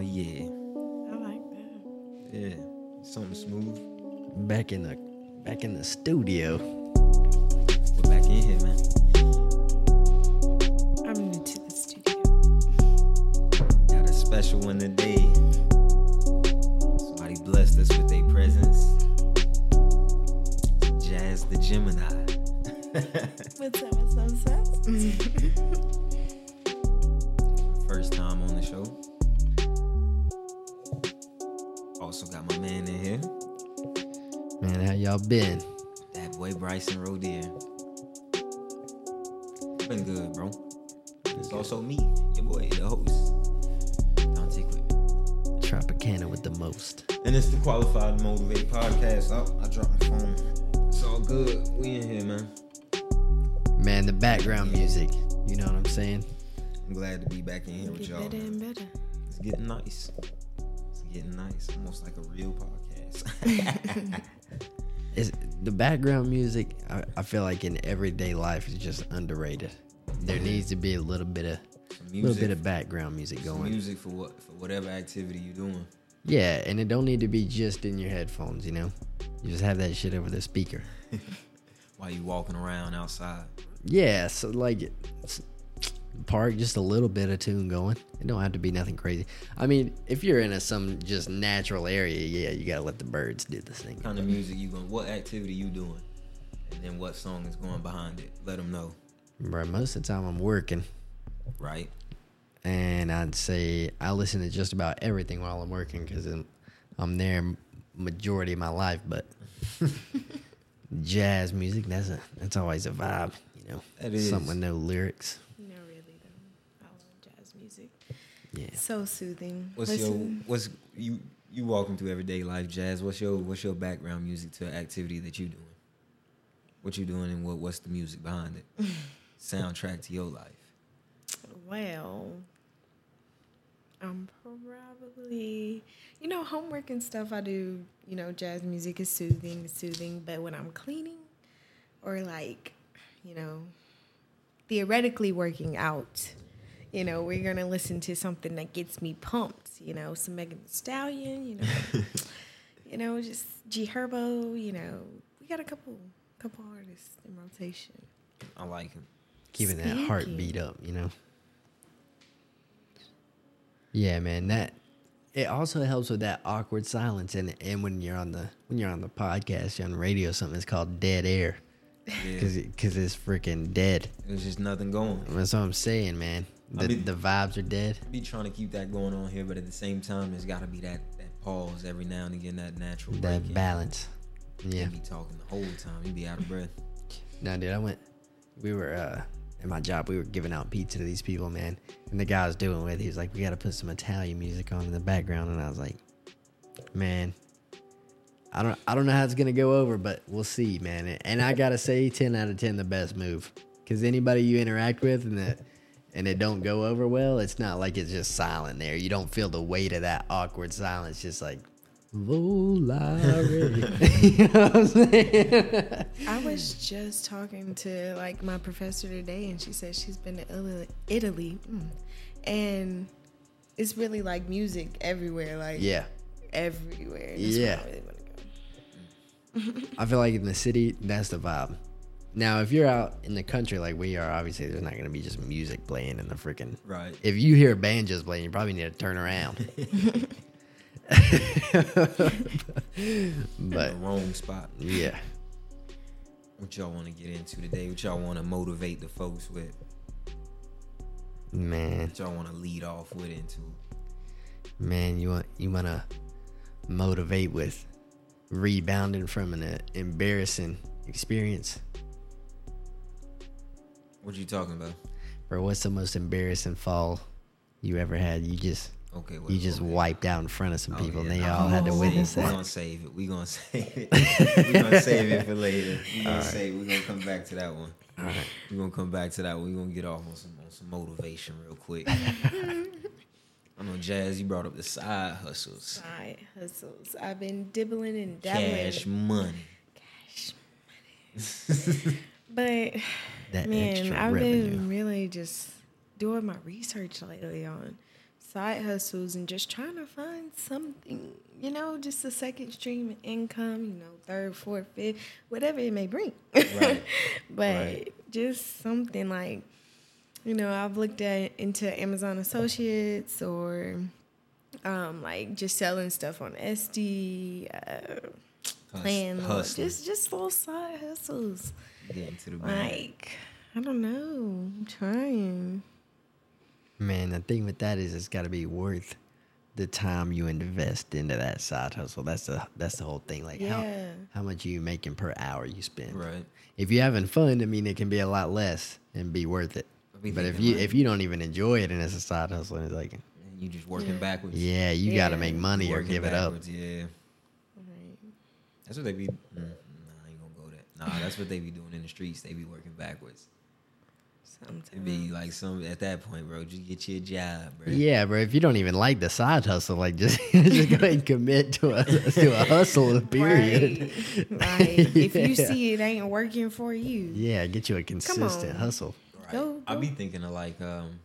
Oh, yeah. I like that. Yeah. Something smooth. Back in the back in the studio. We're back in here, man. I'm new to the studio. Got a special one today. Somebody blessed us with their presence. Jazz the Gemini. What's up? What's up? What's up? y'all been? That boy Bryson Rodier. Been good, bro. It's also me, your boy, the host. Dante Quick. Tropicana with the most. And it's the Qualified to Motivate podcast. Oh, I dropped my phone. It's all good. We in here, man. Man, the background music. You know what I'm saying? I'm glad to be back in here with Get y'all. better and better. It's getting nice. It's getting nice. Almost like a real podcast. It's the background music. I, I feel like in everyday life is just underrated. There needs to be a little bit of a little bit of background music going. music for what for whatever activity you're doing. Yeah, and it don't need to be just in your headphones. You know, you just have that shit over the speaker. While you walking around outside. Yeah, so like it's- park just a little bit of tune going. It don't have to be nothing crazy. I mean, if you're in a some just natural area, yeah, you gotta let the birds do the thing. kind of music you going what activity you doing and then what song is going behind it let them know Bro, most of the time I'm working, right and I'd say I listen to just about everything while I'm working because I'm, I'm there majority of my life. But jazz music, that's a that's always a vibe, you know. That is. something with no lyrics. No, really though. I love jazz music. Yeah. So soothing. what's Listen, your what's you you walking through everyday life jazz what's your what's your background music to an activity that you doing what you doing and what what's the music behind it soundtrack to your life Well, I'm probably, you know, homework and stuff. I do, you know, jazz music is soothing, it's soothing. But when I'm cleaning, or like, you know, theoretically working out, you know, we're gonna listen to something that gets me pumped. You know, some Megan Thee Stallion. You know, you know, just G Herbo. You know, we got a couple, couple artists in rotation. i like him keeping that Spooky. heartbeat up, you know. Yeah, man, that it also helps with that awkward silence and and when you're on the when you're on the podcast, you're on the radio, something that's called dead air yeah because because it's freaking dead. there's just nothing going That's what I'm saying, man. The, mean- the vibes are dead. be trying to keep that going on here but at the same time there's got to be that that pause every now and again that natural That break in. balance. Yeah. you be talking the whole time you'd be out of breath No, dude, I went. We were uh in my job. We were giving out pizza to these people, man. And the guy I was doing with, he was like, "We got to put some Italian music on in the background." And I was like, "Man, I don't, I don't know how it's gonna go over, but we'll see, man." And I gotta say, ten out of ten, the best move. Because anybody you interact with and that and it don't go over well, it's not like it's just silent there. You don't feel the weight of that awkward silence. Just like. Volare. you know what I'm saying? I was just talking to like my professor today, and she said she's been to Italy, Italy mm, and it's really like music everywhere, like yeah. everywhere. that's Yeah. I really want to go. I feel like in the city, that's the vibe. Now, if you're out in the country like we are, obviously there's not going to be just music playing in the freaking. right. If you hear banjos playing, you probably need to turn around. but the wrong spot. Yeah, what y'all want to get into today? What y'all want to motivate the folks with? Man, what y'all want to lead off with into? Man, you want you want to motivate with rebounding from an uh, embarrassing experience, what you talking about bro. What's the most embarrassing fall you ever had? You just okay well, you just okay. wiped out in front of some Oh, people, yeah. and they all had to witness witness we that. gonna save it we gonna save it we gonna save it for later we gonna save we gonna come back to that one All right. we gonna come back to that one we gonna get off on some on some motivation real quick I know Jazz you brought up the side hustles Side hustles. I've been dibbling and dabbling. Cash money. Cash money But That man, extra I've revenue. been really just doing my research lately on side hustles and just trying to find something, you know, just a second stream of income, you know, third, fourth, fifth, whatever it may bring. Right. but Right. just something like, you know, I've looked at into Amazon Associates or um, like just selling stuff on Etsy, uh, hustling. just just little side hustles. Getting to the bag. Like I don't know, I'm trying. Man, the thing with that is it's got to be worth the time you invest into that side hustle. That's the that's the whole thing. Like how Yeah. how much are you making per hour you spend? Right. If you're having fun, I mean, it can be a lot less and be worth it. But if you like- if you don't even enjoy it and it's a side hustle, it's like, And you just working Yeah. backwards. yeah, you got to make money or give it up. Yeah. Right. That's what they be. Mm, nah, I ain't gonna go that. Nah, that's what they be doing in the streets. They be working backwards. Sometimes. It be like some at that point, bro. Just get you a job, bro. Yeah, bro. If you don't even like the side hustle, like just just go ahead and commit to a to a hustle. Period. Right. Like if you see it ain't working for you, Yeah, get you a consistent hustle. Right. Go- I go. be thinking of like um,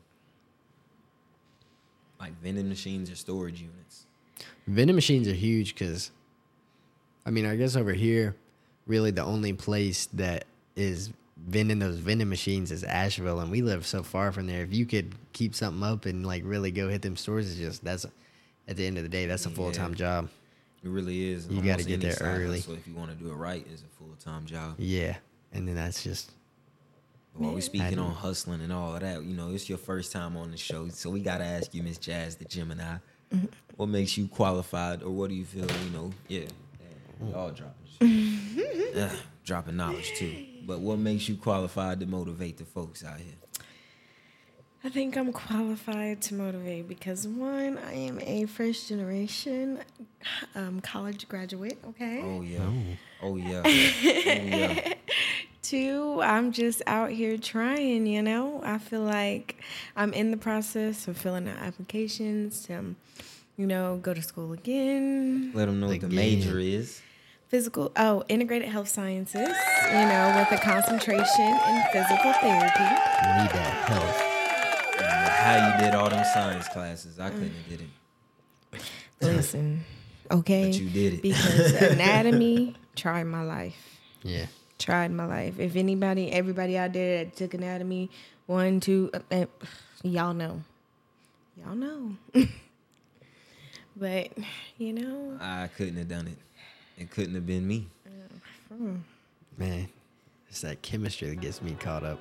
like vending machines or storage units. Vending machines are huge because, I mean, I guess over here, really the only place that is vending those vending machines is Asheville, and we live so far from there. If you could keep something up and like really go hit them stores, it's just that's at the end of the day, that's a full time job. It really is. You gotta get there early. So if you want to do it right, it's a full time job. Yeah, and then that's just While we Yeah. speaking on hustling and all of that, you know, it's your first time on the show, so we gotta ask you, Miss Jazz, the Gemini, Mm-hmm. what makes you qualified, or what do you feel, you know, yeah, damn, we all dropping, Ugh, dropping knowledge too. But what makes you qualified to motivate the folks out here? I think I'm qualified to motivate because one, I am a first generation um, college graduate. Okay. Oh yeah, oh yeah, oh yeah. Two, I'm just out here trying, you know. I feel like I'm in the process of filling out applications to, um, you know, go to school again. Let them know what the major is. Physical, oh, integrated health sciences, you know, with a concentration in physical therapy. need that health. And how you did all them science classes, I couldn't have did it, Listen, okay? but you did it. Because anatomy tried my life. Yeah, Tried my life. If anybody, everybody out there that took anatomy, one, two, uh, uh, y'all know. Y'all know. but, you know, I couldn't have done it. It couldn't have been me. man, it's that chemistry that gets me caught up.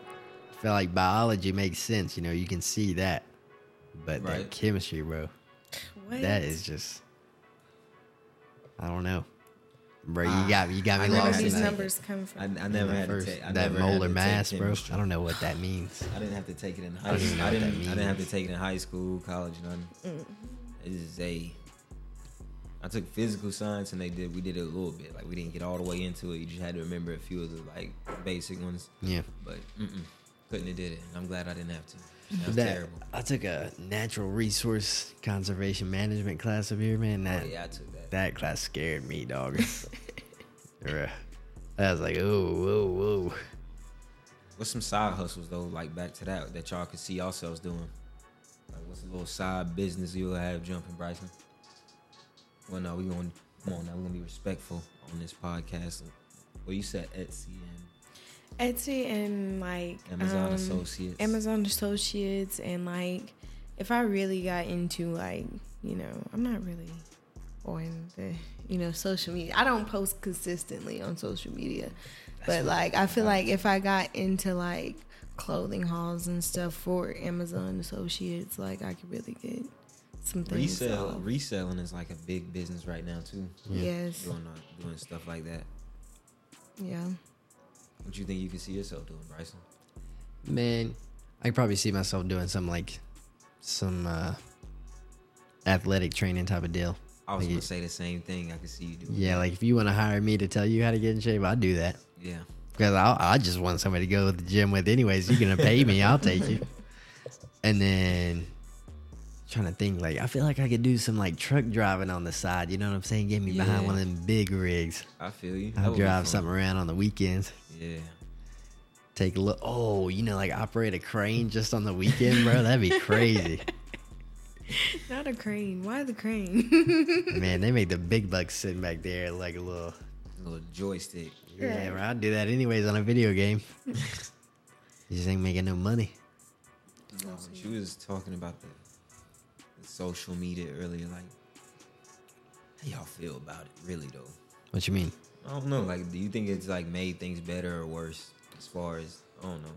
I feel like biology makes sense. You know, you can see that, but that chemistry, bro. what? That is just I don't know. Bro, you Ah, got you got me Where lost had in these numbers come from? I, I never had first- to take I that never molar mass, bro. I don't know what that means. I didn't have to take it in high don't school. know I didn't. I didn't have to take it in high school, college, nothing. Mm. It is a. I took physical science and they did. We did it a little bit. Like we didn't get all the way into it. You just had to remember a few of the like basic ones. Yeah. But mm-mm, couldn't have did it. I'm glad I didn't have to. That was That terrible. I took a natural resource conservation management class up here, man. That oh yeah, I took that. that class scared me, dog. I was like, oh, whoa, whoa. What's some side hustles though? Like back to that that y'all could see yourselves doing. Like what's a little side business you'll have jumping, Bryson? Well, no, we gonna come on now. We're gonna be respectful on this podcast. Well, you said Etsy and Etsy and like Amazon um, Associates. Amazon Associates and like if I really got into like, you know, I'm not really on the, you know, social media. I don't post consistently on social media. but like I feel like if I got into like clothing hauls and stuff for Amazon Associates, like I could really get some things. Resell, off. reselling is like a big business right now too. Yes. Doing uh, doing stuff like that. Yeah. What do you think you can see yourself doing, Bryson? Man, I could probably see myself doing some like some uh athletic training type of deal. I was Like gonna say the same thing. I could see you doing. Yeah, like if you want to hire me to tell you how to get in shape, I'd do that. yeah. Because I I just want somebody to go to the gym with anyways. You're gonna pay me, I'll take you. And then trying to think like I feel like I could do some like truck driving on the side. You know what I'm saying? Get me behind one of them big rigs. I feel you. I'll drive something around on the weekends. Yeah. Take a look. Oh, you know, like operate a crane just on the weekend, bro. That'd be crazy. Not a crane. Why the crane? Man, they make the big bucks sitting back there like a little. little joystick. Yeah, bro, I'd do that anyways on a video game. you just ain't making no money. No, she was talking about the, the social media earlier. Like, how y'all feel about it? Really though, What you mean? I don't know. Like, do you think it's like made things better or worse? As far as I don't know.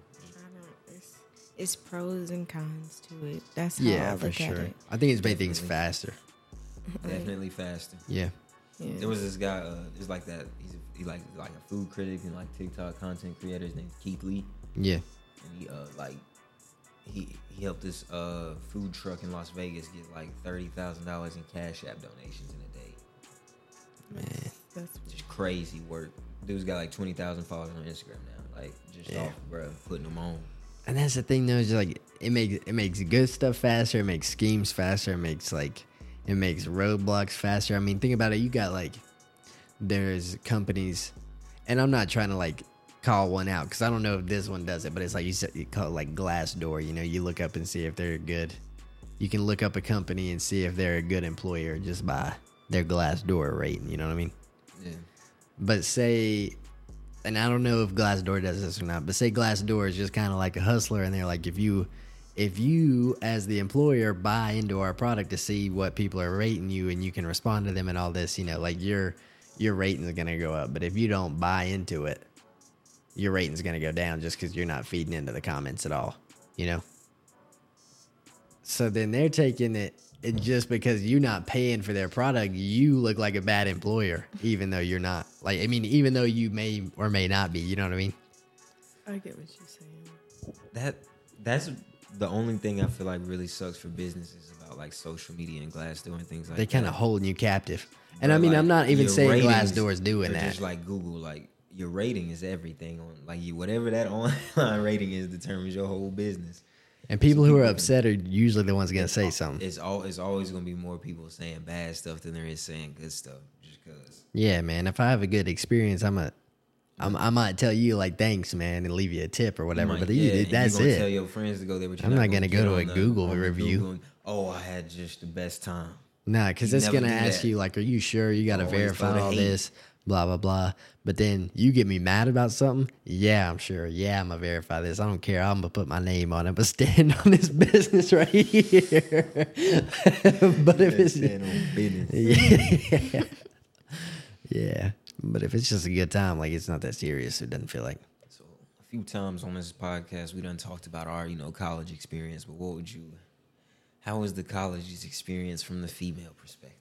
It's, it's pros and cons to it. That's how Yeah, I for look at sure. it. I think it's made things faster. Definitely faster. Yeah. Yeah. There was this guy. Uh, it's like that. He's a, he like like a food critic and like TikTok content creator. His name's Keith Lee, Yeah. and he uh like he he helped this uh food truck in Las Vegas get like thirty thousand dollars in cash app donations in a day. Man. That's Just crazy work. Dude's got like twenty thousand followers on Instagram now. Like just Yeah. off, bro, putting them on. And that's the thing though, is like it makes it makes good stuff faster, it makes schemes faster, it makes like it makes roadblocks faster. I mean, think about it, you got like there's companies and I'm not trying to like call one out because I don't know if this one does it, but it's like you said you call it like Glassdoor, you know, you look up and see if they're good. You can look up a company and see if they're a good employer just by their Glassdoor rating, you know what I mean? Yeah. But say, and I don't know if Glassdoor does this or not, but say Glassdoor is just kind of like a hustler, and they're like, if you, if you as the employer buy into our product to see what people are rating you, and you can respond to them and all this, you know, like your your rating is gonna go up. But if you don't buy into it, your rating's gonna go down just because you're not feeding into the comments at all, you know. So then they're taking it, and just because you're not paying for their product, you look like a bad employer, even though you're not. Like, I mean, even though you may or may not be, you know what I mean? I get what you're saying. That that's the only thing I feel like really sucks for businesses about like social media and Glassdoor and things like They that. kind of holding you captive. And I mean, like, I'm not even saying ratings Glassdoor is doing that. Just like Google, like your rating is everything on like you whatever that online rating is determines your whole business. and people who are people upset are usually the ones gonna say something. It's all it's always gonna be more people saying bad stuff than there is saying good stuff. Just cause Yeah, man. If I have a good experience, I'm a, I'm, I might tell you like thanks, man, and leave you a tip or whatever. Might- but yeah, you, that's it. Tell your friends to go there, but I'm not gonna gonna go to a the- Google review. Google and, oh, I had just the best time. Nah, because it's gonna ask that. you like, are you sure you gotta Always verify all hate. this, blah blah blah. But then you get me mad about something. Yeah, I'm sure. Yeah, I'm gonna verify this. I don't care. I'm gonna put my name on it, but stand on this business right here. but if it's Stand on business. yeah, yeah. But if it's just a good time, like it's not that serious. It doesn't feel like. So a few times on this podcast, we done talked about our, you know, college experience. But what would you? How was the college experience from the female perspective?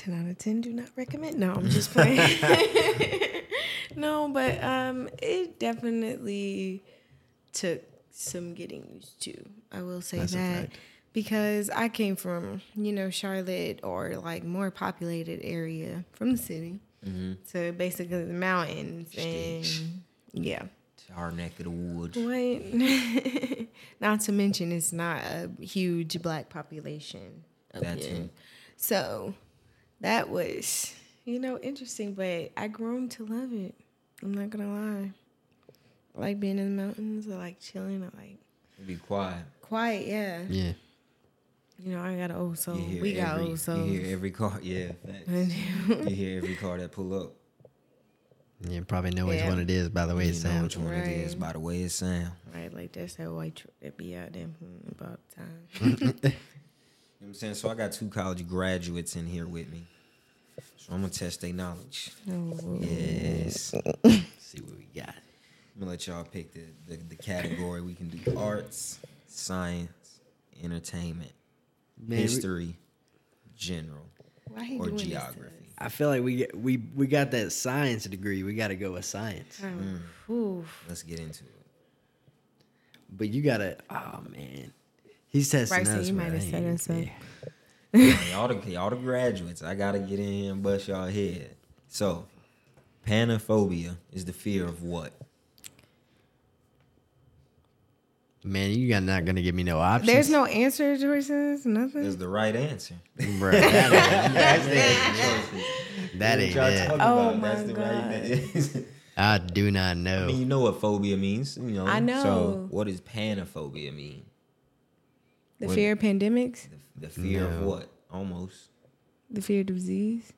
10 out of 10 do not recommend. No, I'm just playing. no, but um it definitely took some getting used to. I will say That's that because I came from, you know, Charlotte or like more populated area from the city. Mm-hmm. So basically the mountains and yeah. Our neck of the woods. What? not to mention it's not a huge black population up That here. So that was, you know, interesting, but I grown to love it. I'm not gonna lie. I like being in the mountains, or like chilling, I like Be quiet. quiet, yeah. Yeah. You know, I got an old soul. You hear We got every, old souls. You hear every car. Yeah. facts. you hear every car that pull up. You probably know which Yeah. one it is by the way you it sounds. which one it is Right. by the way it sounds. right, like that's that white truck that be out there hmm, about time. You know what I'm saying? So I got two college graduates in here with me. So I'm gonna test their knowledge. Oh, Yes. see what we got. I'm gonna let y'all pick the, the, the category. We can do arts, science, entertainment, Man, we- history, general, or doing this to geography. I feel like we get, we we got that science degree. We got to go with science. us? Mm. Oh. Let's get into it. But you gotta. Oh man, he's testing Bryson, us. you bro. might have I set ain't- us up. yeah. y'all, the, y'all the graduates. I gotta get in here and bust y'all head. So, panophobia is the fear of what? Man, you got not gonna give me no options. There's no answer choices, nothing. Is the right answer. bro. That ain't, That's the that ain't it. talking Oh about. my That's the God. right answer. I do not I know. mean, you know what phobia means, you know. I know. So, what does panophobia mean? The What- fear of pandemics, The, the fear of what? Almost. the fear of disease.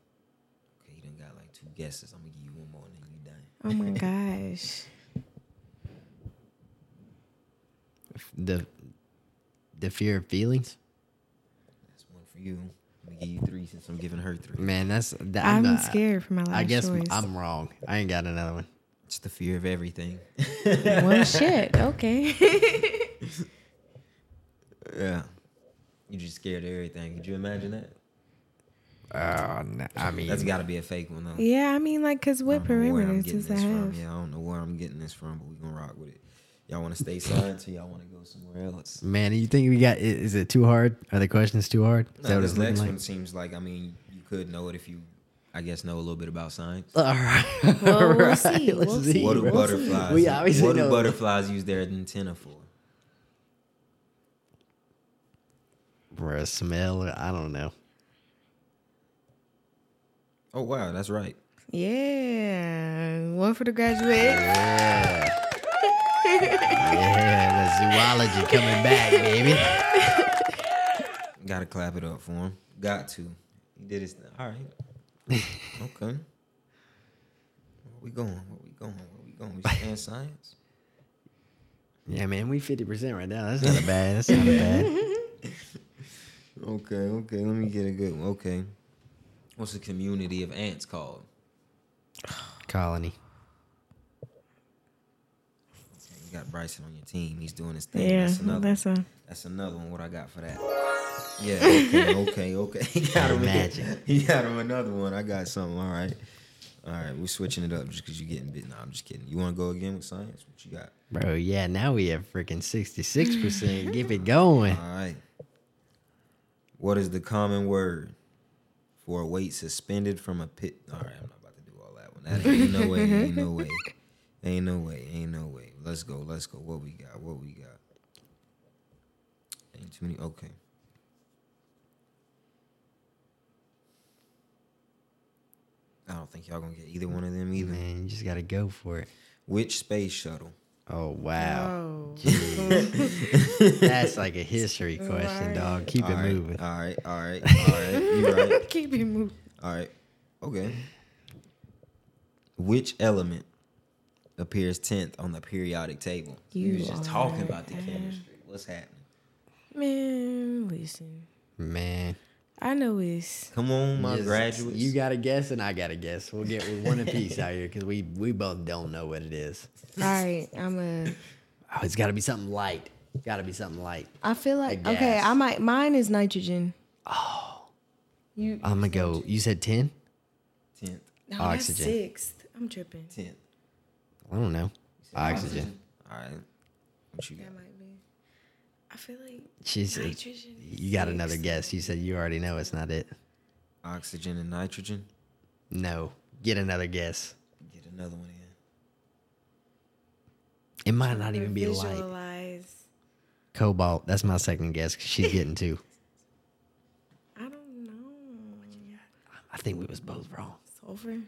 Okay, you done got like two guesses. I'm gonna give you one more and then you done. Oh my gosh. The the fear of feelings. That's one for you. Let me give you three since I'm giving her three. Man, that's that, I'm, not- scared for my last I guess choice. I'm wrong. I ain't got another one. It's the fear of everything. well, shit. Okay. yeah. You just scared of everything. Could you imagine that? Uh, no, I mean, That's got to be a fake one though. yeah, I mean, like, cause I what don't know where I'm parameters getting does that this from. have? Yeah, I don't know where I'm getting this from, but we gonna rock with it. Y'all want to stay science or y'all want to go somewhere else? man, you think we got? i- Is it too hard? Are the questions too hard? Is that No, what this it's looking next like? one seems like I mean you could know it if you, I guess, know a little bit about science. All right. Well, we'll All see. let's We'll see. What do We'll butterflies? We obviously what do know. butterflies use their antenna for? For a smell, I don't know. Oh wow, that's right. Yeah, one for the graduate. Yeah. yeah, the zoology coming back, baby. Got to clap it up for him. Got to. He did his. All right. okay. Where we going? Where we going? Where we going? We staying science? Yeah, man, we fifty percent right now. That's not a bad. That's not a bad. Okay, okay. Let me get a good one. Okay. What's the community of ants called? Colony. Okay, you got Bryson on your team. He's doing his thing. Yeah, that's another. that's a. That's another one. What I got for that? Yeah. Okay. Okay. Okay. He got him. Imagine. He got him another one. I got something. All right. All right. We're switching it up just because you're getting bit. No, I'm just kidding. You want to go again with science? What you got? Bro, yeah, now we have freaking 66%. Keep it going. All right. What is the common word for a weight suspended from a pit? All right. I'm not about to do all that one. That ain't no way. Ain't no way. Ain't no way. Ain't no way. Let's go. Let's go. What we got? What we got? Ain't too many. Okay. I don't think y'all gonna get either one of them either. Man, you just got to go for it. Which space shuttle? Oh, wow. Oh. That's like a history question, Right. dog. Keep All it right, moving. All right. All right. All right. You right. Keep it moving. All right. Okay. Which element appears tenth on the periodic table? You, You was just are talking about the an- chemistry. What's happening? Man, listen. Man. I know it's Come on, my Just- graduates. You got to guess, and I got to guess. We'll get with one apiece out here because we, we both don't know what it is. all right. I'm a. Oh, it's got to be something light. Got to be something light. I feel like okay. I might. Mine is nitrogen. Oh. You. I'm going to go. You said 10? tenth. No, oxygen. That's sixth. I'm tripping. Tenth. I don't know. You said Oxygen. All right. What you got? That might be. I feel like She said, nitrogen. is you got another guess. You said you already know it's not it. Oxygen and nitrogen. No. Get another guess. Get another one in. It might not even be light. Visualize. Cobalt. That's my second guess. 'cause she's getting two. I don't know. I think we was both wrong. Sulfur.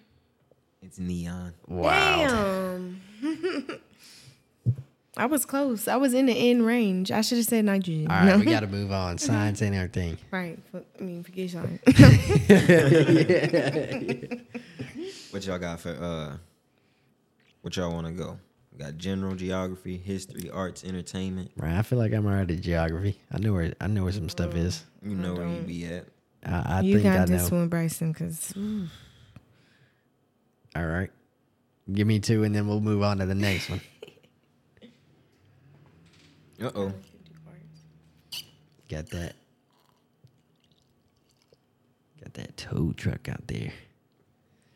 It's neon. Wow. Damn. I was close. I was in the end range. I should have said nitrogen. All right, No. we got to move on. Science ain't our thing. right. F- I mean, forget science. What y'all got for uh? What y'all want to go? We got general geography, history, arts, entertainment. Right, I feel like I'm already geography. I know where I know where some stuff is. You know where you be at. I, I you think I got know. this one, Bryson, because All right, give me two, and then we'll move on to the next one. Uh oh. Got that. Got that tow truck out there.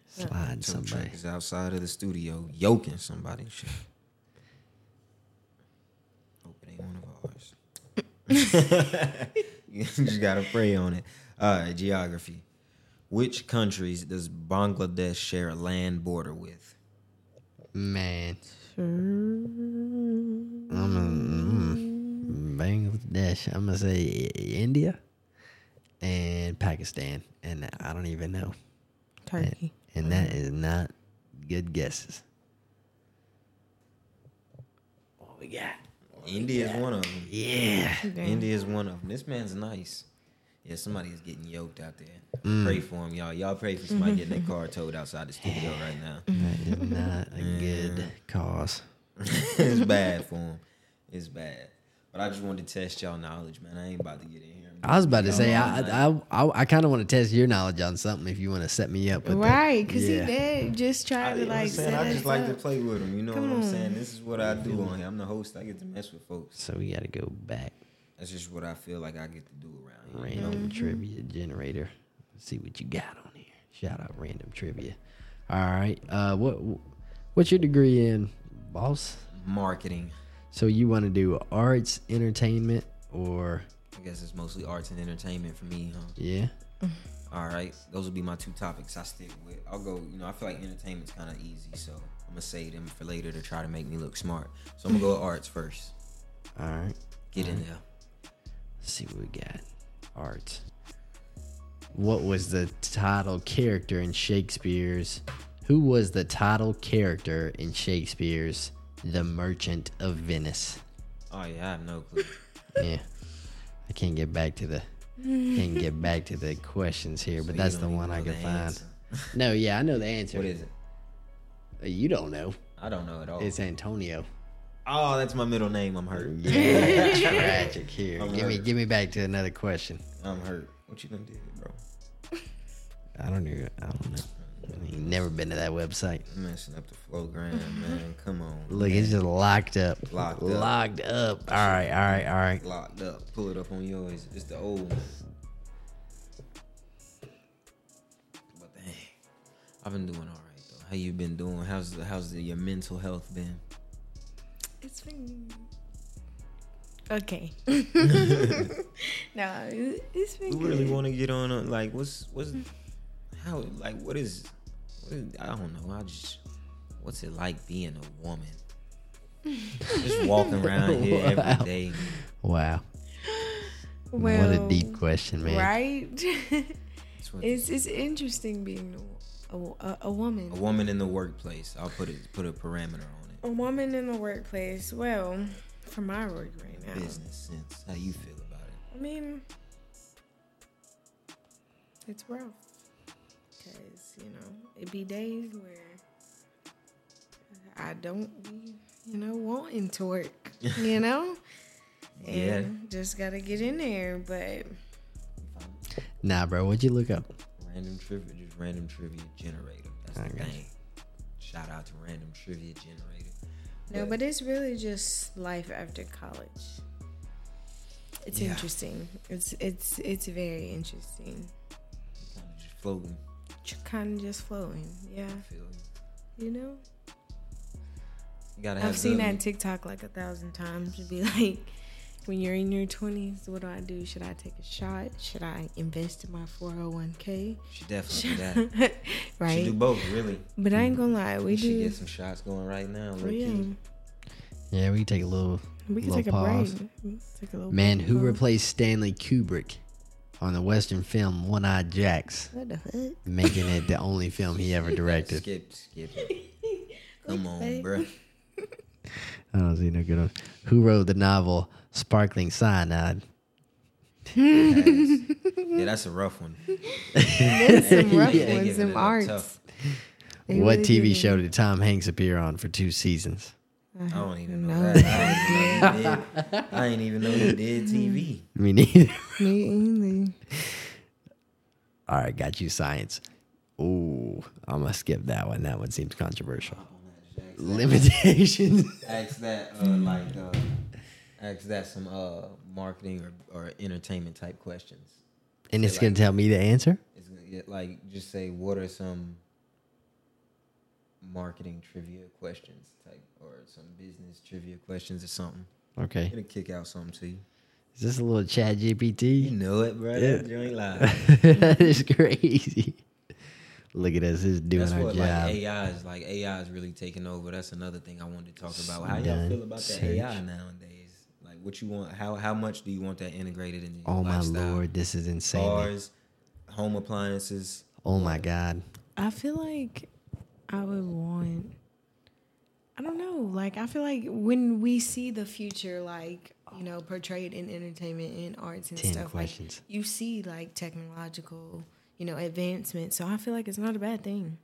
Sliding Tow truck is outside of the studio, yoking somebody. Shit. Hope it ain't one of ours. you just gotta pray on it. All right, geography. Which countries does Bangladesh share a land border with? Man. I'm a, mm, Bangladesh. I'm gonna say India and Pakistan, and I don't even know. Turkey. And that is not good guesses. What we got? India is one of them. Yeah. Damn. India is one of them. This man's nice. Yeah, somebody is getting yoked out there. Mm. Pray for him, y'all. Y'all pray for somebody getting their car towed outside the studio right now. That is not a good cause. it's bad for him. It's bad. But I just wanted to test y'all knowledge, man. I ain't about to get in here. and I was about to say, I. I I, I kind of want to test your knowledge on something if you want to set me up with. Right, because Yeah. he did just I, try you to I'm like saying? set I just us like to play with them. You know Come what I'm on. saying? This is what I do on here. I'm the host. I get to mess with folks. So we got to go back. That's just what I feel like I get to do around here. you know? Random trivia generator. Let's see what you got on here. Shout out random trivia. All right. Uh, what what's your degree in, boss? Marketing. So you want to do arts, entertainment, or I guess it's mostly arts and entertainment for me, huh? yeah? All right, those will be my two topics I stick with. I'll go. You know, I feel like entertainment's kind of easy, so I'm gonna save them for later to try to make me look smart. So I'm gonna go with arts first. All right. Get in there. Let's see what we got. Arts. What was the title character in Shakespeare's? Who was the title character in Shakespeare's The Merchant of Venice? Oh yeah, I have no clue. Yeah. I can't get back to the can't get back to the questions here, but that's the one I can find. answer. No, yeah, I know the answer. What is it? Uh, You don't know. I don't know at all. It's Antonio. oh, that's my middle name. I'm hurt. Yeah, tragic here. I'm give me give me back to another question. I'm hurt. What you done did, bro? I don't know. I don't know. I ain't never been to that website. I'm messing up the flowgram, man. Come on. Look, it's just locked up. Locked up. Locked up. All right, all right, all right. locked up. Pull it up on yours. It's the old one. But dang, I've been doing all right though. How you been doing? How's the, how's the, your mental health been? It's been okay. no, it- it's been We really good. want to get on. Like, what's what's mm. how like what is, what is I don't know. I just what's it like being a woman? just walking around here Wow. every day. Wow. well, what a deep question, man. right? It's it's interesting being a, a, a woman. a woman in the workplace. I'll put it put a parameter on it. A woman in the workplace. Well, for my work right now, Business sense. How you feel about it? I mean, it's rough. Cause you know it be days where I don't be, you know, wanting to work. You know, and Yeah. just gotta get in there. But Nah, bro, what'd you look up? Random trivia, just random trivia generator. That's I the got you. thing. Shout out to random trivia generator. no, but it's really just life after college. It's Yeah. interesting. It's it's it's very interesting. Kind of just floating. Kind of just flowing. Yeah, I feel you. you know. You gotta have I've seen good- that TikTok like a thousand times. To be like, when you're in your twenties, what do I do? Should I take a shot? Should I invest in my four hundred one k? She definitely do that. She Right. do both, really. But I ain't gonna lie, we We should get some shots going right now. for low real. Yeah, we can take a little We can little take a pause. break. Take a little Man, break. who replaced Stanley Kubrick on the Western film One Eyed Jacks, What the fuck? making it the only film he ever directed? Skip, skip it. Come on, Babe. bruh. I don't see no good one. Who wrote the novel Sparkling Cyanide? Yeah, that's a rough one. There's some rough Yeah. Ones, some arts. what really TV show did Tom Hanks appear on for two seasons? I don't even know No that. I ain't, even know he did, I ain't even know he did TV. Me neither. Me either. All right, got you science. Ooh, I'm gonna skip that one. That one seems controversial. Limitations. Ask that, uh, like, uh, ask that some uh, marketing or, or entertainment type questions. And it's Say, gonna tell me the answer. It's gonna get like just say what are some marketing trivia questions type or some business trivia questions or something. Okay. Gonna kick out something to you. Is this a little Chat GPT? You know it, bro. Yeah. That joint live. that is crazy. Look at us, is doing That's our what job. like AI is like. AI is really taking over. That's another thing I wanted to talk about. How y'all feel about the Search. AI nowadays? Like, what you want? How how much do you want that integrated in your oh my lord, this is insane. Cars, home appliances. Oh my god. I feel like I would want. I don't know. Like I feel like when we see the future, like you know, portrayed in entertainment and arts and Ten stuff, questions. like you see like technological, you know, advancement. So I feel like it's not a bad thing.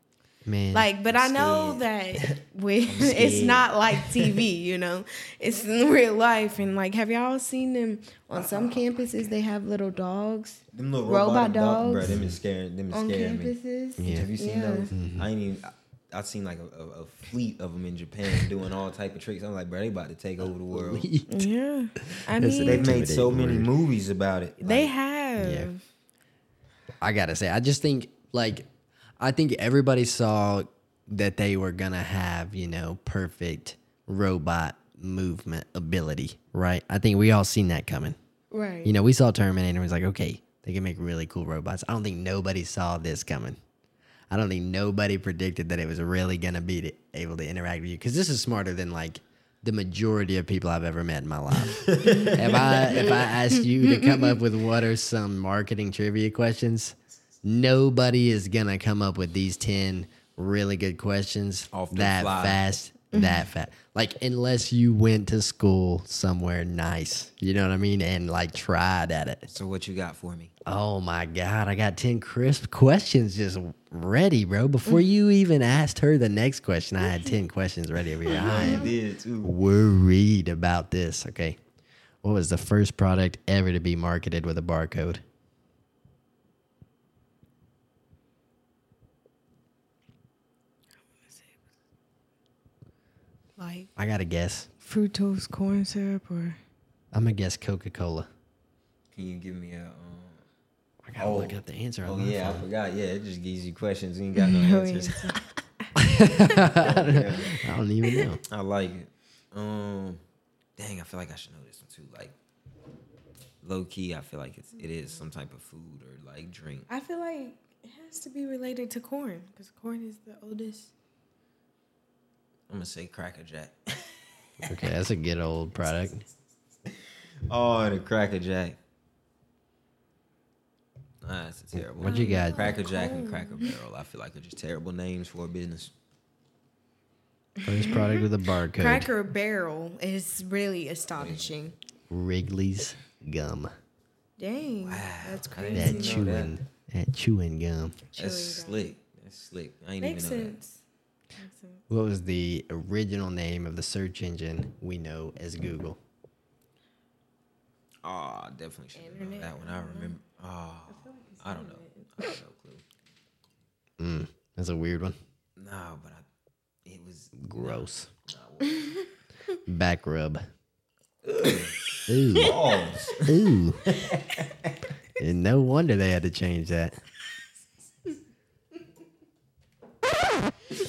Man, Like, but I know that with, it's not like TV, you know, it's in real life. And like, have y'all seen them on some campuses? They have little dogs Them little Robot robot, dogs, bro. Them is scaring. Them is on scaring me. campuses. Yeah. Have you seen Yeah. those? Mm-hmm. I ain't even. I, I've seen like a, a, a fleet of them in Japan doing all type of tricks. I'm like, bro, they about to take over the world. Yeah, I mean, They've made so many word. movies about it. they Like, have. Yeah. I gotta say, I just think like I think everybody saw that they were gonna have, you know, perfect robot movement ability, right? I think we all seen that coming. Right. You know, we saw Terminator and was like, okay, they can make really cool robots. I don't think nobody saw this coming. I don't think nobody predicted that it was really gonna be able to interact with you because this is smarter than like the majority of people I've ever met in my life. if I if I asked you to come up with what are some marketing trivia questions, nobody is gonna come up with these ten really good questions Off that fly. fast, that mm-hmm. fast. Like unless you went to school somewhere nice, you know what I mean, and like tried at it. So what you got for me? Oh my god, I got 10 crisp questions just ready, bro. Before mm. you even asked her the next question, I had mm-hmm. 10 questions ready over here. I am did too. worried about this. Okay. What was the first product ever to be marketed with a barcode? like I got to guess. fructose corn syrup or I'm going to guess Coca Cola. Can you give me a? Um, I got to Oh. look up the answer. oh on my yeah, I forgot. Yeah, it just gives you questions. You ain't got no No answers. answer. Yeah, I don't even know. I like it. Um, dang, I feel like I should know this one too. Like, low key, I feel like it's it is some type of food or like drink. I feel like it has to be related to corn because corn is the oldest. I'm gonna say Cracker Jack. Okay, that's a good old product. oh, the Cracker Jack. Nah, that's a terrible. What you got? Cracker Jack and Cracker Barrel. I feel like they're just terrible names for a business. First product with a barcode. Cracker Barrel is really astonishing. Wrigley's gum. Dang, that's crazy. That chewing, that chewing gum. That's Chewing gum. slick. That's slick. I ain't Makes even know sense. Makes sense. What was the original name of the search engine we know as Google? that. Oh, I definitely should have known that one. I remember. Oh, I don't know. I have no clue. Mm, that's a weird one. No, but I, it was Gross. Nah, Back rub. Ooh. balls. Ooh. and no wonder they had to change that. Yeah,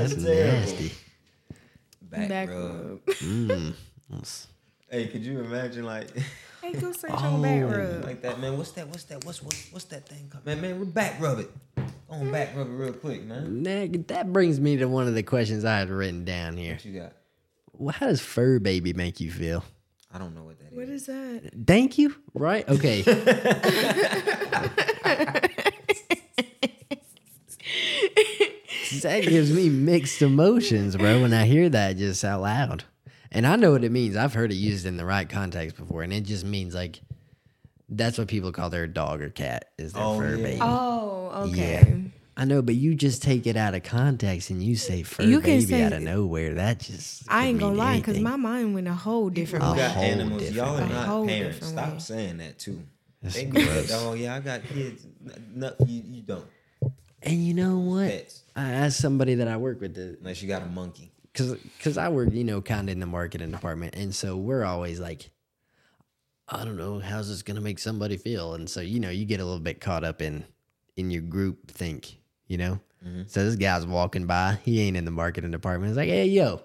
that's terrible. nasty. Back, Back rub. rub. Mm. Hey, could you imagine like Hey, go search on back rub. like that, man? What's that? What's that? What's what's what's that thing called? Man, man, we back rub it. Go on back rub it real quick, man. Nag- that brings me to one of the questions I had written down here. What you got? Well, how does fur baby make you feel? I don't know what that is. What is that? Thank you. Right? Okay. that gives me mixed emotions, bro, when I hear that just out loud. And I know what it means. I've heard it used in the right context before, and it just means like that's what people call their dog or cat is their Oh, fur yeah. baby. Oh, Yeah. okay. I know, but you just take it out of context and you say fur You baby say- out of nowhere. That just I ain't gonna lie, because my mind went a whole different A You way. got whole animals. different Y'all are way. A not parents. Stop way. saying that too. That's They be like, oh yeah, I got kids. No, you, you don't. And you know what? Pets. I asked somebody that I work with to Unless you got a monkey. because because I work, you know, kind of in the marketing department, and so we're always like, I don't know, how's this gonna make somebody feel? And so you know, you get a little bit caught up in in your group think, you know. So this guy's walking by, he ain't in the marketing department. He's like, hey yo, what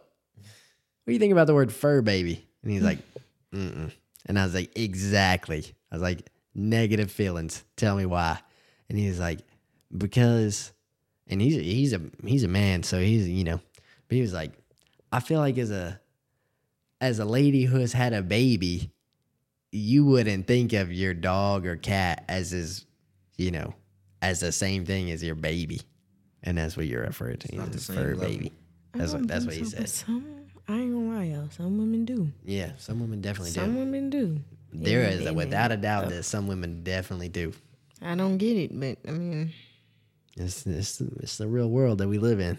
do you think about the word fur baby? And he's like, mm and I was like, exactly. I was like, negative feelings. Tell me why. And he's like, because, and he's he's a he's a man, so he's you know, but he was like, I feel like as a as a lady who has had a baby, you wouldn't think of your dog or cat as is, you know, as the same thing as your baby, and that's what you're referring to. not as the a same fur level. baby. That's what that's what he so, said. Some, I ain't gonna lie, y'all. Some women do. Yeah, some women definitely Some do. Some women do. There And- is and- without a doubt that some women definitely do. I don't get it, but I mean, It's it's it's the real world that we live in.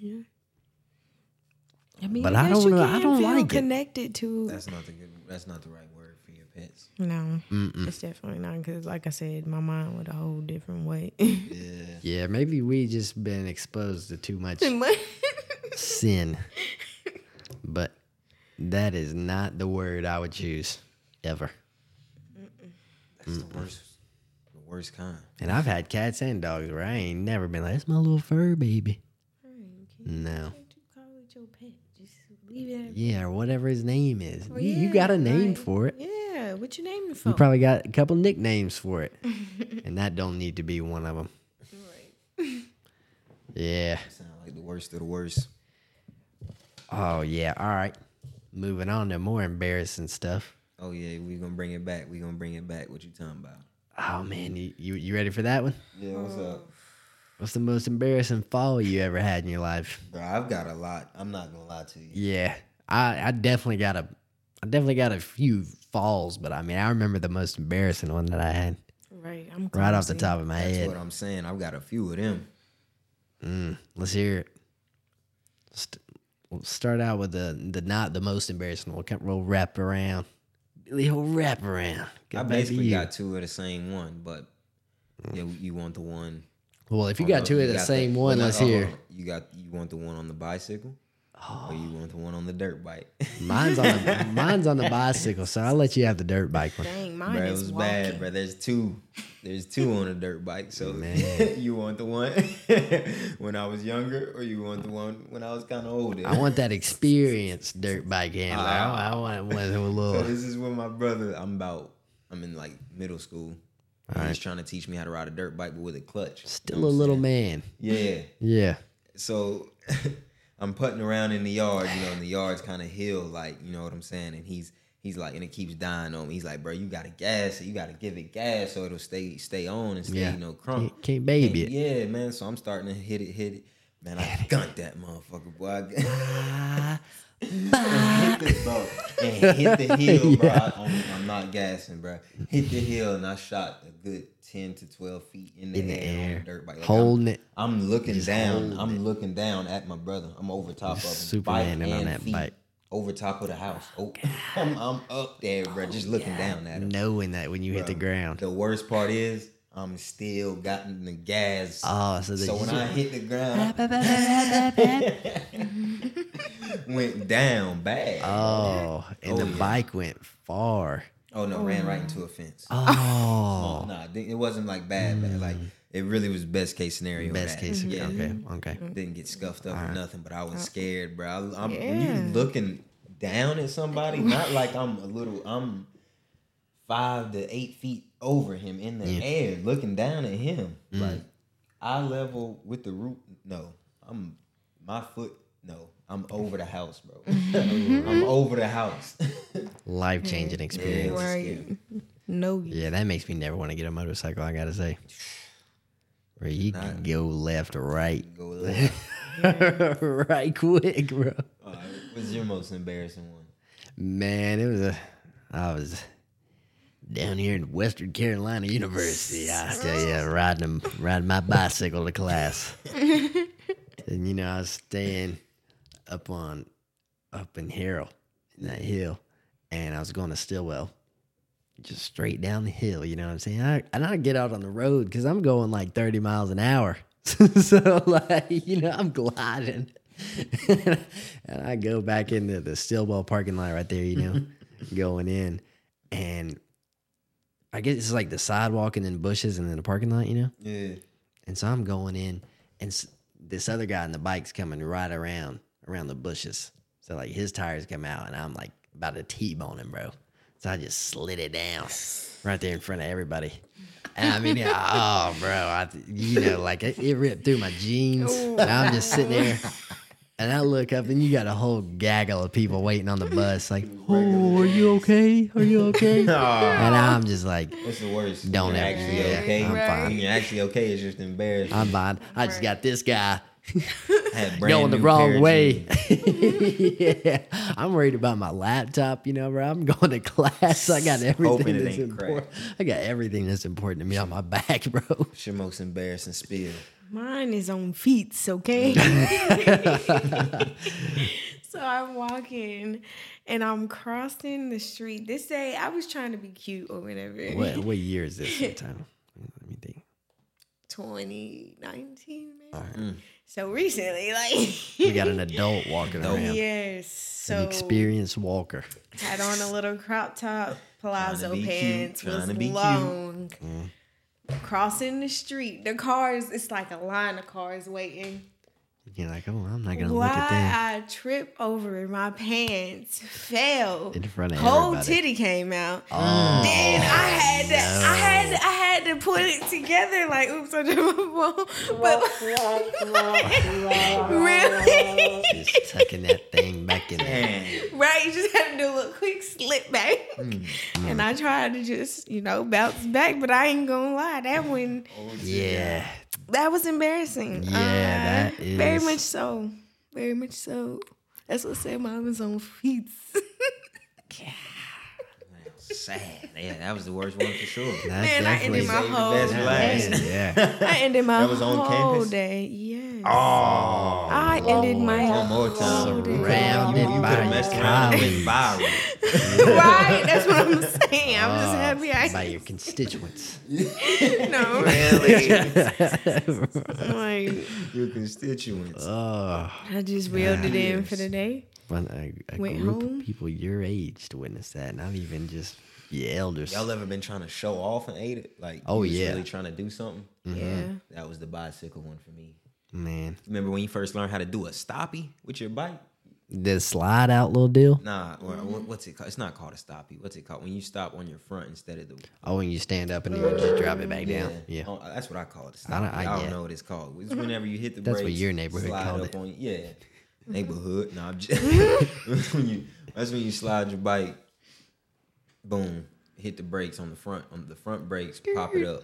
yeah. I mean, But I, I don't know- I don't feel like it. connected to. That's not the good. That's not the right word for your pets. no, Mm-mm. it's definitely not because, like I said, my mind went a whole different way. Yeah. Yeah, maybe we just been exposed to too much sin. But that is not the word I would choose ever. That's the worst. The worst kind. And I've had cats and dogs where I ain't never been like, that's my little fur baby. No. Can't you call it your pet? Just leave it. At, Yeah, or whatever his name is. Oh, you, you got a name right. for it. Yeah, what you naming it for? You probably got a couple nicknames for it. and that don't need to be one of them. Right. Yeah. Sound like the worst of the worst. Oh, yeah. All right. Moving on to more embarrassing stuff. Oh yeah, we gonna bring it back. We gonna bring it back. What you talking about? Oh, man. You, you, you ready for that one? Yeah, what's up, What's the most embarrassing fall you ever had in your life? bro? I've got a lot. I'm not gonna lie to you. Yeah, I, I definitely got a, I definitely got a few falls, but I mean, I remember the most embarrassing one that I had right, I'm right off the top of my head. That's head. what I'm saying. I've got a few of them. Mm, let's hear it. St- we'll start out with the the not the most embarrassing one. We'll, we'll wrap around. Billy, will wrap around. I basically got two of the same one, but yeah, you want the one. Well, if you got two of the same well, one, let's oh, hear. You got you want the one on the bicycle, or you want the one on the dirt bike? Mine's on the mine's on the bicycle, so I'll let you have the dirt bike one. Dang, mine bro, it is was walking. bad, bro. There's two. There's two on a dirt bike. So Man. you want the one when I was younger, or you want the one when I was kind of older? I want that experienced dirt bike handler. I, ah. I want one with a So little. this is when my brother. I'm about. I'm in like middle school. and He's trying to teach me how to ride a dirt bike, but with a clutch. You Still know a little saying? man. Yeah. Yeah. So I'm putting around in the yard, you know, and the yard's kind of hill, like you know what I'm saying. And he's he's like, and it keeps dying on me. He's like, bro, you gotta gas it. You gotta give it gas so it'll stay stay on and stay, Yeah. you know, crump. Can't, can't baby it. Yeah, man. So I'm starting to hit it, hit it. Man, I gunned that motherfucker, boy. Hit the bro and hit the hill, bro. I, I'm, I'm not gassing, bro. Hit the hill and I shot a good ten to twelve feet in the, In the air, on the dirt bike. Like, Holding it. I'm, I'm looking Just down. I'm it. looking down at my brother. I'm over top of him. Supermaning bike on that feet bike. Over top of the house. Oh, I'm, I'm up there, bro. Oh, just looking down at him. Knowing that when you hit the ground. The worst part is I'm still gotten the gas. Oh, so, so when I hit the ground, oh, went down bad. Oh, and Oh, the yeah. bike went far. oh no, ran right into a fence. Oh, Nah, it didn't- it wasn't like bad, bad. Like it really was best case scenario. best bad. case. Yeah. Okay, okay. Didn't get scuffed up or nothing, but I Uh, was scared, bro. I, I'm when Yeah. you looking down at somebody, not like I'm a little. I'm five to eight feet over him in the Yeah. air, looking down at him. Mm. Like eye level with the root. No, I'm my foot. No, Mm-hmm. I'm over the house, bro. I'm over the house. Life changing experience. Yeah. Right. No. Yeah, that makes me never want to get a motorcycle. I gotta say, where you can go left or right, Go left. right quick, bro. All right, what's your most embarrassing one? Man, it was a. I was down here in Western Carolina University. I tell you, riding riding my bicycle to class, and you know I was staying up on up in Harrill in that hill, and I was going to Stillwell, just straight down the hill. You know what I'm saying? I, and I get out on the road because I'm going like 30 miles an hour, so like you know I'm gliding. and I go back into the Stillwell parking lot right there, you know, going in. And I guess it's like the sidewalk and then bushes and then the parking lot, you know? Yeah. And so I'm going in, and this other guy on the bike's coming right around around the bushes. So like his tires come out, and I'm like about to t-bone him, bro. So I just slid it down right there in front of everybody. And I mean, oh, bro, I, you know, like it, it ripped through my jeans. And I'm just sitting there, and I look up, and you got a whole gaggle of people waiting on the bus, like, "Oh, are you okay? Are you okay?" and I'm just like, What's the worst? Don't When you're ever- actually yeah, okay. I'm fine. When you're actually okay, it's just embarrassing. I'm fine. I just got this guy Had brand going the wrong way. yeah, I'm worried about my laptop. You know, bro. I'm going to class. I got everything that's ain't important. I got everything that's important to me on my back, bro. What's your most embarrassing spill? Mine is on feet, okay? Mm. so I'm walking and I'm crossing the street. This day I was trying to be cute or whatever. What what year is this? Sometime? Let me think. 2019, maybe. All right. Mm. So recently, like We got an adult walking around. yes. So An experienced walker. had on a little crop top palazzo cute, pants, trying was to long. Mm. Crossing the street, the cars. It's like a line of cars waiting. You're like, oh, I'm not gonna Why look at them. I trip over my pants, fell In front of whole everybody. titty came out. Oh, Then I had to, I had, to, I had to put it together. Like, oops, I did my phone. But really, just tucking that thing back in there. Right? You just had to do a little quick slip back. Mm, And I tried to just, you know, bounce back, but I ain't gonna lie, that one, Yeah, that was embarrassing. Yeah, that Uh, very much so, very much so. That's what said mom is on feet. sad. Yeah, that was the worst one for sure. that's Man, I ended my whole best for day. last. yeah. I ended my That was on whole campus? day. Yes. Oh, I ended my one more whole time. day. Surrounded You could by messed around and been colleagues. viral. right, that's what I'm saying. I'm just Oh, happy I by your constituents. no, Really? Like, Your constituents. Oh, I just reeled it in for the day. When a, a Went group home. of people your age to witness that, not even just your elders. Y'all ever been trying to show off and ate it? Like, Oh, you yeah. really trying to do something. Mm-hmm. Yeah. That was the bicycle one for me. Man, Remember when you first learned how to do a stoppie with your bike? the slide out little deal. Nah, or what, what's it called? It's not called a stoppie. What's it called? When you stop on your front instead of the Oh, when you stand up and then you just drop it back down. Yeah. Oh, that's what I call it. a I don't- I- I, don't yeah. know what it's called. It's whenever you hit the That's what your neighborhood called it. On, yeah, neighborhood. No, I'm just when you. That's when you slide your bike. Boom, hit the brakes on the front. On the front brakes, pop it up.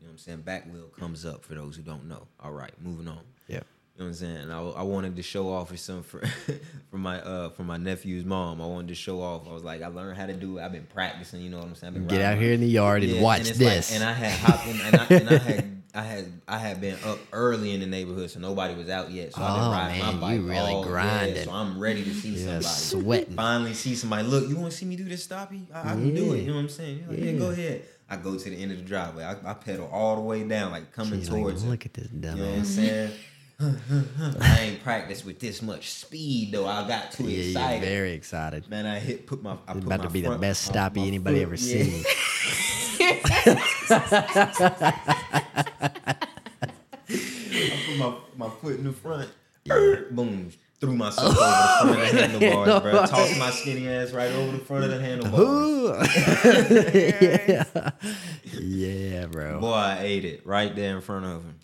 You know what I'm saying? Back wheel comes up for those who don't know. All right, moving on. Yeah. You know what I'm saying? I, I wanted to show off for some for, for my uh for my nephew's mom. I wanted to show off. I was like, I learned how to do it. I've been practicing. You know what I'm saying? I've been Get out here in the yard and Yeah, watch it's this. Like, and I had hopped in, and I, and I had I had I had been up early in the neighborhood, so nobody was out yet. So I've Oh, been riding man, my you bike. really all, yeah, grinding. so I'm ready to see Yeah, somebody. sweating. Finally see somebody. Look, you want to see me do this stoppie? I, I can do it. You know what I'm saying? Like, yeah. Yeah. go ahead. I go to the end of the driveway. I, I pedal all the way down, like coming She's towards it. look at this dumbass. You know what I'm saying? I ain't practiced with this much speed though. I got too Yeah, you're excited. very excited. Man, I hit put my. I put about my to be the front- best my- stoppie anybody foot- ever yeah. seen. I put my, my foot in the front. Boom. Threw myself over the front of the handlebars, bro. Tossed my skinny ass right over the front of the handlebars. Ooh. yeah, bro. Boy, I ate it right there in front of him.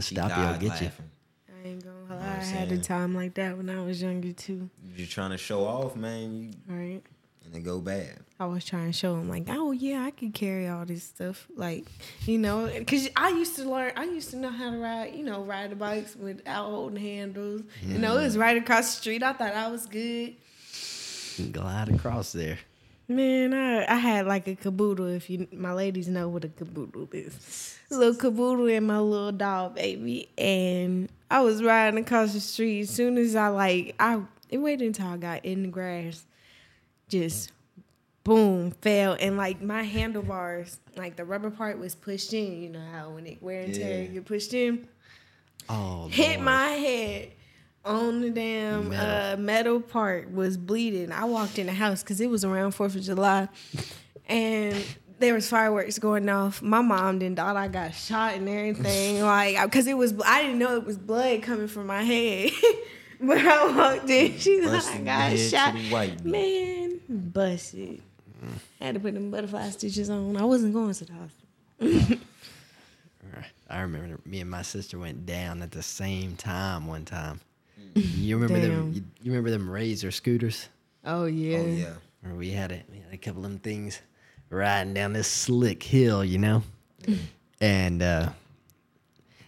She stop will died get you. laughing. I ain't gonna lie. what I'm I had a time like that when I was younger too. You're trying to show off, man, you, Right. And it go bad. I was trying to show him like, oh yeah, I could carry all this stuff, like you know, because I used to learn, I used to know how to ride, you know, ride the bikes without holding handles. You know, it was mm. right across the street. I thought I was good. Glide across there. Man, I, I had like a caboodle. If you my ladies know what a caboodle is, little caboodle and my little dog baby, and I was riding across the street. As soon as I like, I it waited until I got in the grass, just boom fell, and like my handlebars, like the rubber part was pushed in. You know how when it wear and tear, Yeah. you get pushed in. Oh, Hit Lord. my head on the damn Metal. uh, metal part was bleeding. I walked in the house because it was around Fourth of July, and there was fireworks going off. My mom then thought I got shot and everything, like because it was. I didn't know it was blood coming from my head. but I walked in, she's like, I got shot. white. Man, busted. had to put them butterfly stitches on. I wasn't going to the hospital. I remember me and my sister went down at the same time one time. You remember them? You, you remember them Razor scooters? Oh yeah. Oh yeah. Where we had it, we had a couple of them things riding down this slick hill, you know, and uh,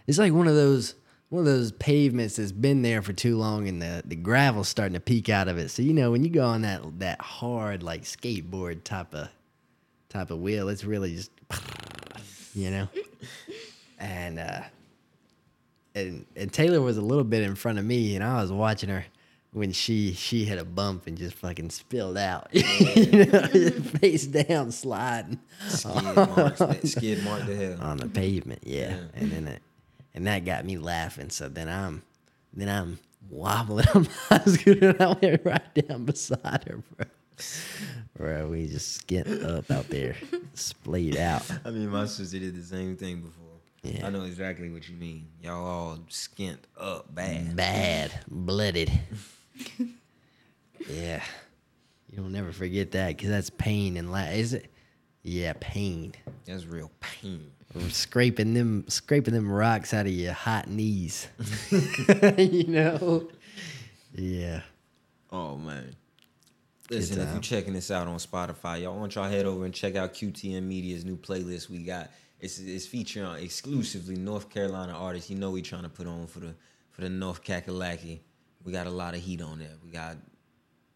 it's like one of those one of those pavements that's been there for too long and the, the gravel's starting to peek out of it. So you know when you go on that that hard like skateboard type of type of wheel, it's really just you know. And uh and and Taylor was a little bit in front of me and I was watching her when she she hit a bump and just fucking spilled out. you know, face down sliding Skid marks, skid mark to hell. on the pavement. Yeah, Yeah. and then it, and that got me laughing. So then I'm then I'm wobbling on my scooter and I went right down beside her, bro. Bro, we just skint up out there, splayed out. I mean, my sister did the same thing before. Yeah. I know exactly what you mean. Y'all all skint up bad. Bad, blooded. yeah, you don't never forget that because that's pain and la- is it? Yeah, pain. That's real pain. Scraping them scraping them rocks out of your hot knees. you know? Yeah. Oh man. Listen, if you're checking this out on Spotify, y'all want y'all head over and check out QTM Media's new playlist we got. It's it's featuring exclusively North Carolina artists. You know we trying to put on for the for the North Kakalaki. We got a lot of heat on there. We got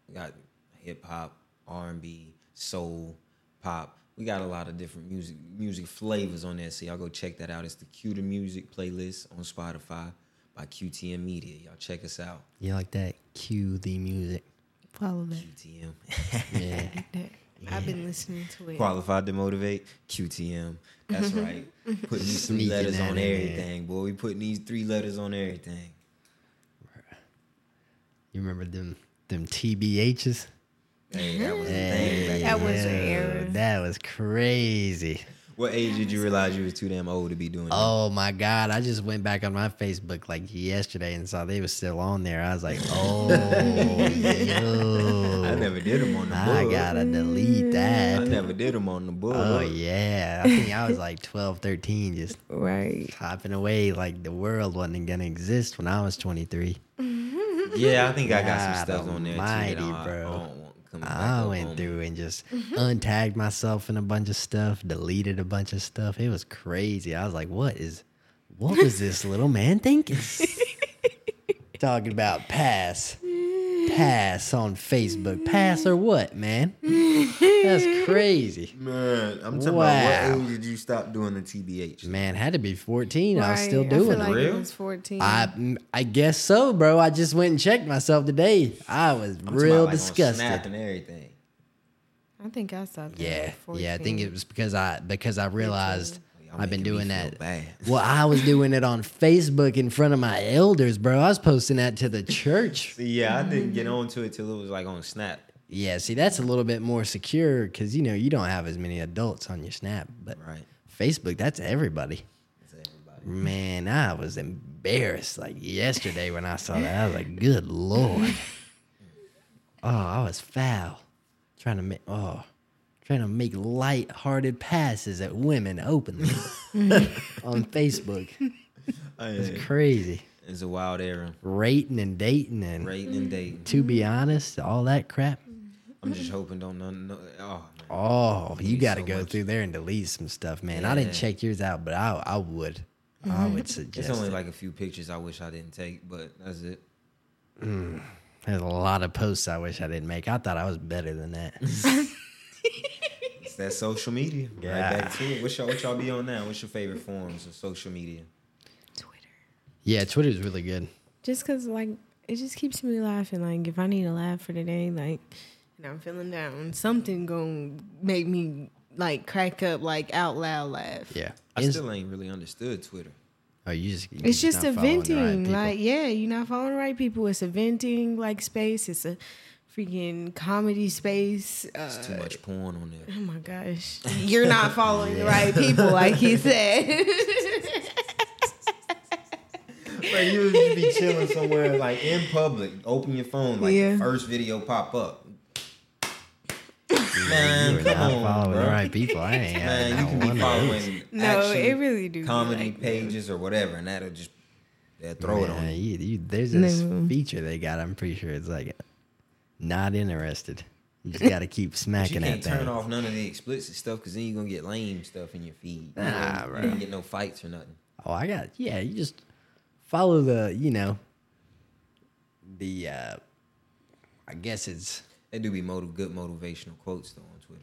we got hip hop, R and B, soul, pop. We got a lot of different music music flavors on there. So y'all go check that out. It's the Q to Music playlist on Spotify by QTM Media. Y'all check us out. You like that? Cue the music. Follow that. QTM. Yeah. that. I've been listening to it. Qualified to motivate, QTM. That's right. Putting these three Sneaking letters on in there. everything, boy. We putting these three letters on everything. you remember them them TBHs? Hey, that was a thing back That was an era. That was crazy. What age did you realize you was too damn old to be doing that? Oh my god! I just went back on my Facebook like yesterday and saw they was still on there. I was like, oh, yo. I never did them on the I book. gotta delete that. I never did them on the book. Oh yeah, I think I was like 12, 13, just Right. hopping away like the world wasn't gonna exist when I was 23. Yeah, I think I got some ah, stuff on there too. almighty, that bro. I don't want coming back I went on through and just mm-hmm. untagged myself in a bunch of stuff, deleted a bunch of stuff. It was crazy. I was like, what is what was this little man thinking? Talking about pass. Pass on Facebook. Pass or what, man? That's crazy. Man, I'm talking Wow. about what age did you stop doing the TBH? Man, had to be 14. I was still doing I it. feel like Real? it was 14. I I guess so, bro. I just went and checked myself today. I was I'm real about, like, on disgusted. Snap and everything. I think I stopped. Yeah, it at yeah. I think it was because I because I realized Y'all I've been doing that. Well, I was doing it on Facebook in front of my elders, bro. I was posting that to the church. See, yeah, I didn't get onto it till it was like on Snap. Yeah, see, that's a little bit more secure because you know you don't have as many adults on your Snap, but Right. Facebook, that's everybody. That's everybody. Man, I was embarrassed like yesterday when I saw that. I was like, good lord. Oh, I was foul. Trying to make oh trying to make light-hearted passes at women openly on Facebook. It's crazy. It's a wild era. Rating and dating and Rating and dating. to be honest, all that crap. I'm just hoping don't none. No, oh, man. Oh, you got to so go much. through there and delete some stuff, man. I didn't check yours out, but I I would. I mm-hmm. would suggest. it's only it. like a few pictures I wish I didn't take, but that's it. Mm. There's a lot of posts I wish I didn't make. I thought I was better than that. It's that social media. Yeah. Right back to it. What's y'all, what y'all be on now? What's your favorite forms of social media? Twitter. yeah, Twitter is really good. Just because, like, it just keeps me laughing. Like, if I need a laugh for the day, like, and I'm feeling down, something gonna make me, like, crack up, like, out loud laugh. Yeah. I Ins- still ain't really understood Twitter. oh, you just you It's just not a following the right venting. like, yeah, you're not following the right people. It's a venting, like, space. It's a freaking comedy space. Uh, It's too much porn on there. Oh my gosh. You're not following the right people, like he said. Like you would just be chilling somewhere like in public, open your phone, like Yeah. the first video pop up. you Man, are come not on, following bro. the right people. I ain't Man, you having can not be one of those. following No, it really do comedy like that. pages or whatever, and that'll just they'll throw it on you. you- you- there's this No. feature they got. I'm pretty sure it's like not interested. You just got to keep smacking But you smacking can't that turn thing. off none of the explicit stuff because then you're gonna get lame stuff in your feed. You Nah, don't- bro. You don't get no fights or nothing. Oh, I got yeah. You just follow the you know the uh I guess it's They do be motiv- good motivational quotes though on Twitter.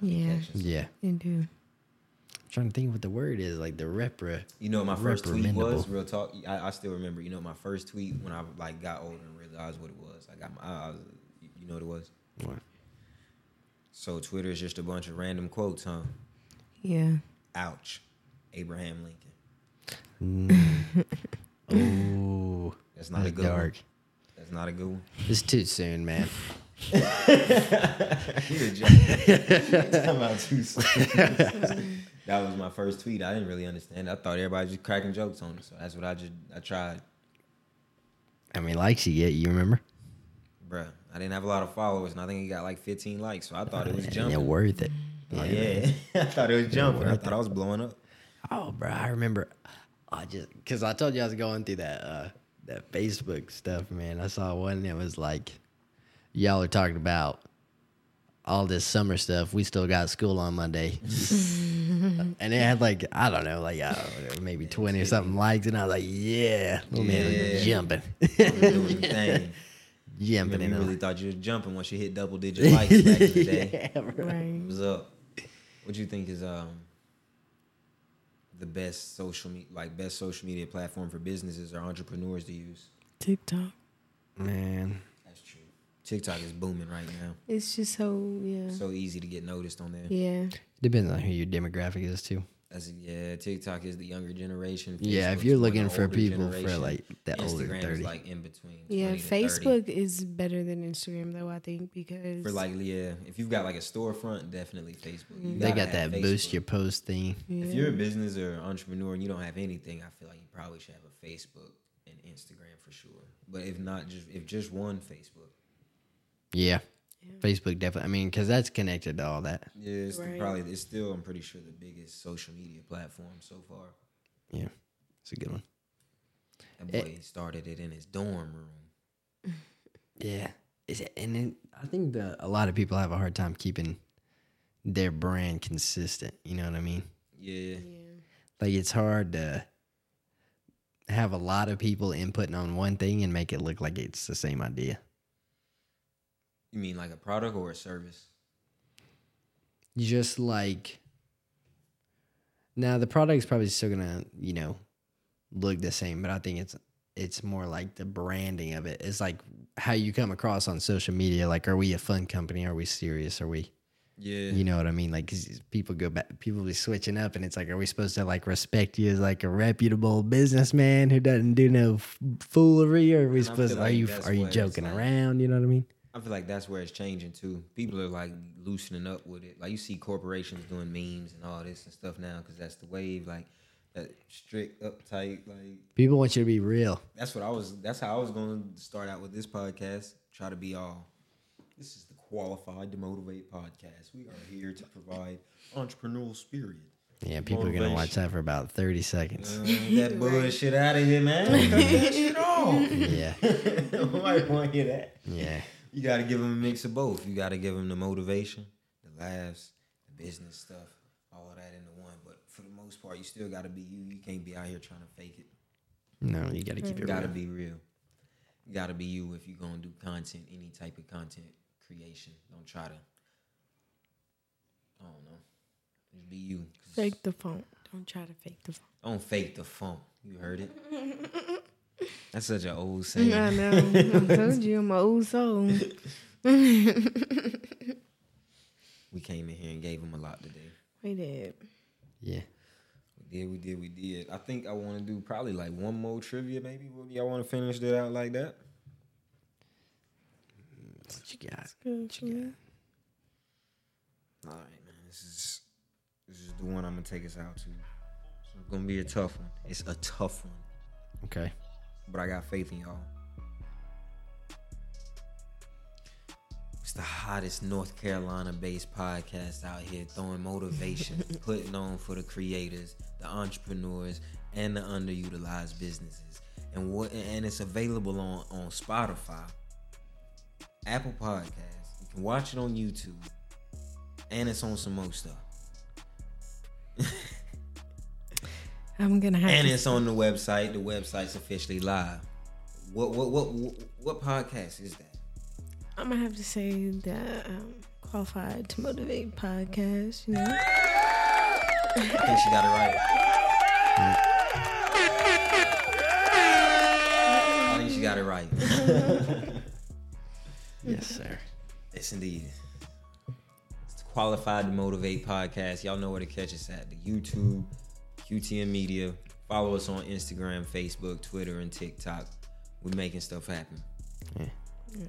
Yeah, yeah. they do. I'm trying to think what the word is like the repra. You know what my first tweet was? Real talk. I, I still remember. You know my first tweet when I like got older and realized what it was. I got my. I, I you know what it was? What? So Twitter is just a bunch of random quotes, huh? Yeah. Ouch. Abraham Lincoln. Oh, That's not a good dark. one. That's not a good one. It's too soon, man. You a. Talking about too soon. that was my first tweet. I didn't really understand. I thought everybody was just cracking jokes on it. So that's what I just I tried. How many likes you get? You remember? Bruh, I didn't have a lot of followers, and I think he got like 15 likes. So I thought it was And jumping. You're worth it. Oh, yeah, I thought it was jumping. I thought I was blowing up. Oh, bro, I remember. I just because I told you I was going through that uh that Facebook stuff, man. I saw one that was like, y'all are talking about all this summer stuff. We still got school on Monday, and it had like I don't know, like I maybe twenty or something likes, and I was like, yeah, little man Yeah. was jumping, Doing the thing. jumping, You and really thought you was jumping once you hit double digit likes back in the day. yeah, bro. Right. What's up? What do you think is um the best social me- like best social media platform for businesses or entrepreneurs to use? TikTok. man. That's true. TikTok is booming right now. It's just so yeah. So easy to get noticed on there. yeah. Depends on who your demographic is too. That's yeah. TikTok is the younger generation. Yeah, if you're looking for older people for like the older Instagram thirty, like in between. Yeah, 20 30. Facebook is better than Instagram though, I think, because for like yeah, if you've got like a storefront, definitely Facebook. You mm-hmm. they gotta that have boost your post thing. If you're a business or an entrepreneur and you don't have anything, I feel like you probably should have a Facebook and Instagram for sure. But if not, just if just one Facebook, Yeah. Facebook definitely. I mean, because that's connected to all that. yeah, it's the- Right. probably it's still I'm pretty sure the biggest social media platform so far. Yeah, it's a good one. That Eh. boy started it in his dorm room. Yeah, is it, and then I think the a lot of people have a hard time keeping their brand consistent. You know what I mean? Yeah, yeah. Like it's hard to have a lot of people inputting on one thing and make it look like it's the same idea. You mean like a product or a service? Just like now, the product's probably still gonna you know look the same, but I think it's it's more like the branding of it. It's like how you come across on social media. Like, are we a fun company? Are we serious? Are we? Yeah, You know what I mean? Like 'cause people go back, people be switching up, and it's like, are we supposed to like respect you as like a reputable businessman who doesn't do no f- foolery, or are we supposed? feel are you are you joking like. around? You know what I mean? I feel like that's where it's changing too. People are like loosening up with it. Like you see corporations doing memes and all this and stuff now because that's the wave. Like that strict, uptight. Like People want you to be real. that's what I was. That's how I was going to start out with this podcast. Try to be all. This is the qualified to motivate podcast. We are here to provide entrepreneurial spirit. Yeah, people are gonna watch that for about thirty seconds. Uh, that bullshit out of here, man. Cut that shit off. yeah, Nobody want to hear that. yeah, You got to give them a mix of both. You got to give them the motivation, the laughs, the business stuff, all of that into one. But for the most part, you still got to be you. You can't be out here trying to fake it. no, you got to keep You it got to real. be real. You got to be you if you're going to do content, any type of content creation. Don't try to, I don't know, just be you. 'Cause Fake the phone. Don't try to fake the phone. Don't fake the funk. You heard it? That's such an old saying. I know. I told you I'm an old soul. We came in here and gave him a lot today. We did. Yeah, We did, we did, we did. I think I want to do probably like one more trivia, maybe. Y'all want to finish that out like that? what you got? Good for me. All right, man. This is this is the one I'm gonna take us out to. So it's gonna be a tough one. It's a tough one, Okay. But I got faith in y'all. It's the hottest North Carolina-based podcast out here, throwing motivation, putting on for the creators, the entrepreneurs, and the underutilized businesses. And what? And it's available on on Spotify, Apple Podcasts. You can watch it on YouTube, and it's on some more stuff. I'm gonna have and to it's on the website. The website's officially live. What what what what, what podcast is that? I'm gonna have to say that um, qualified to motivate podcast. You know, I think she got it right. I think she got it right. Yes, sir. Yes, indeed. It's the Qualified to Motivate podcast. Y'all know where to catch us at the YouTube, QTM Media. Follow us on Instagram, Facebook, Twitter, and TikTok. We're making stuff happen.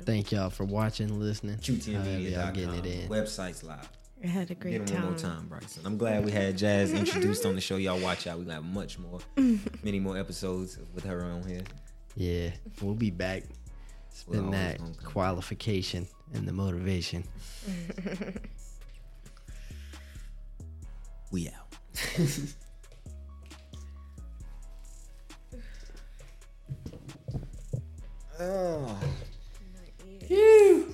Thank y'all for watching, listening. However QTMmedia.com. y'all getting it in. Website's live. I had a great Get great one time. more time, Bryson. I'm glad we had Jazz introduced on the show. Y'all watch out. We got much more, many more episodes with her on here. Yeah, we'll be back. We're Spend always that qualification and the motivation. We out. Oh. Phew.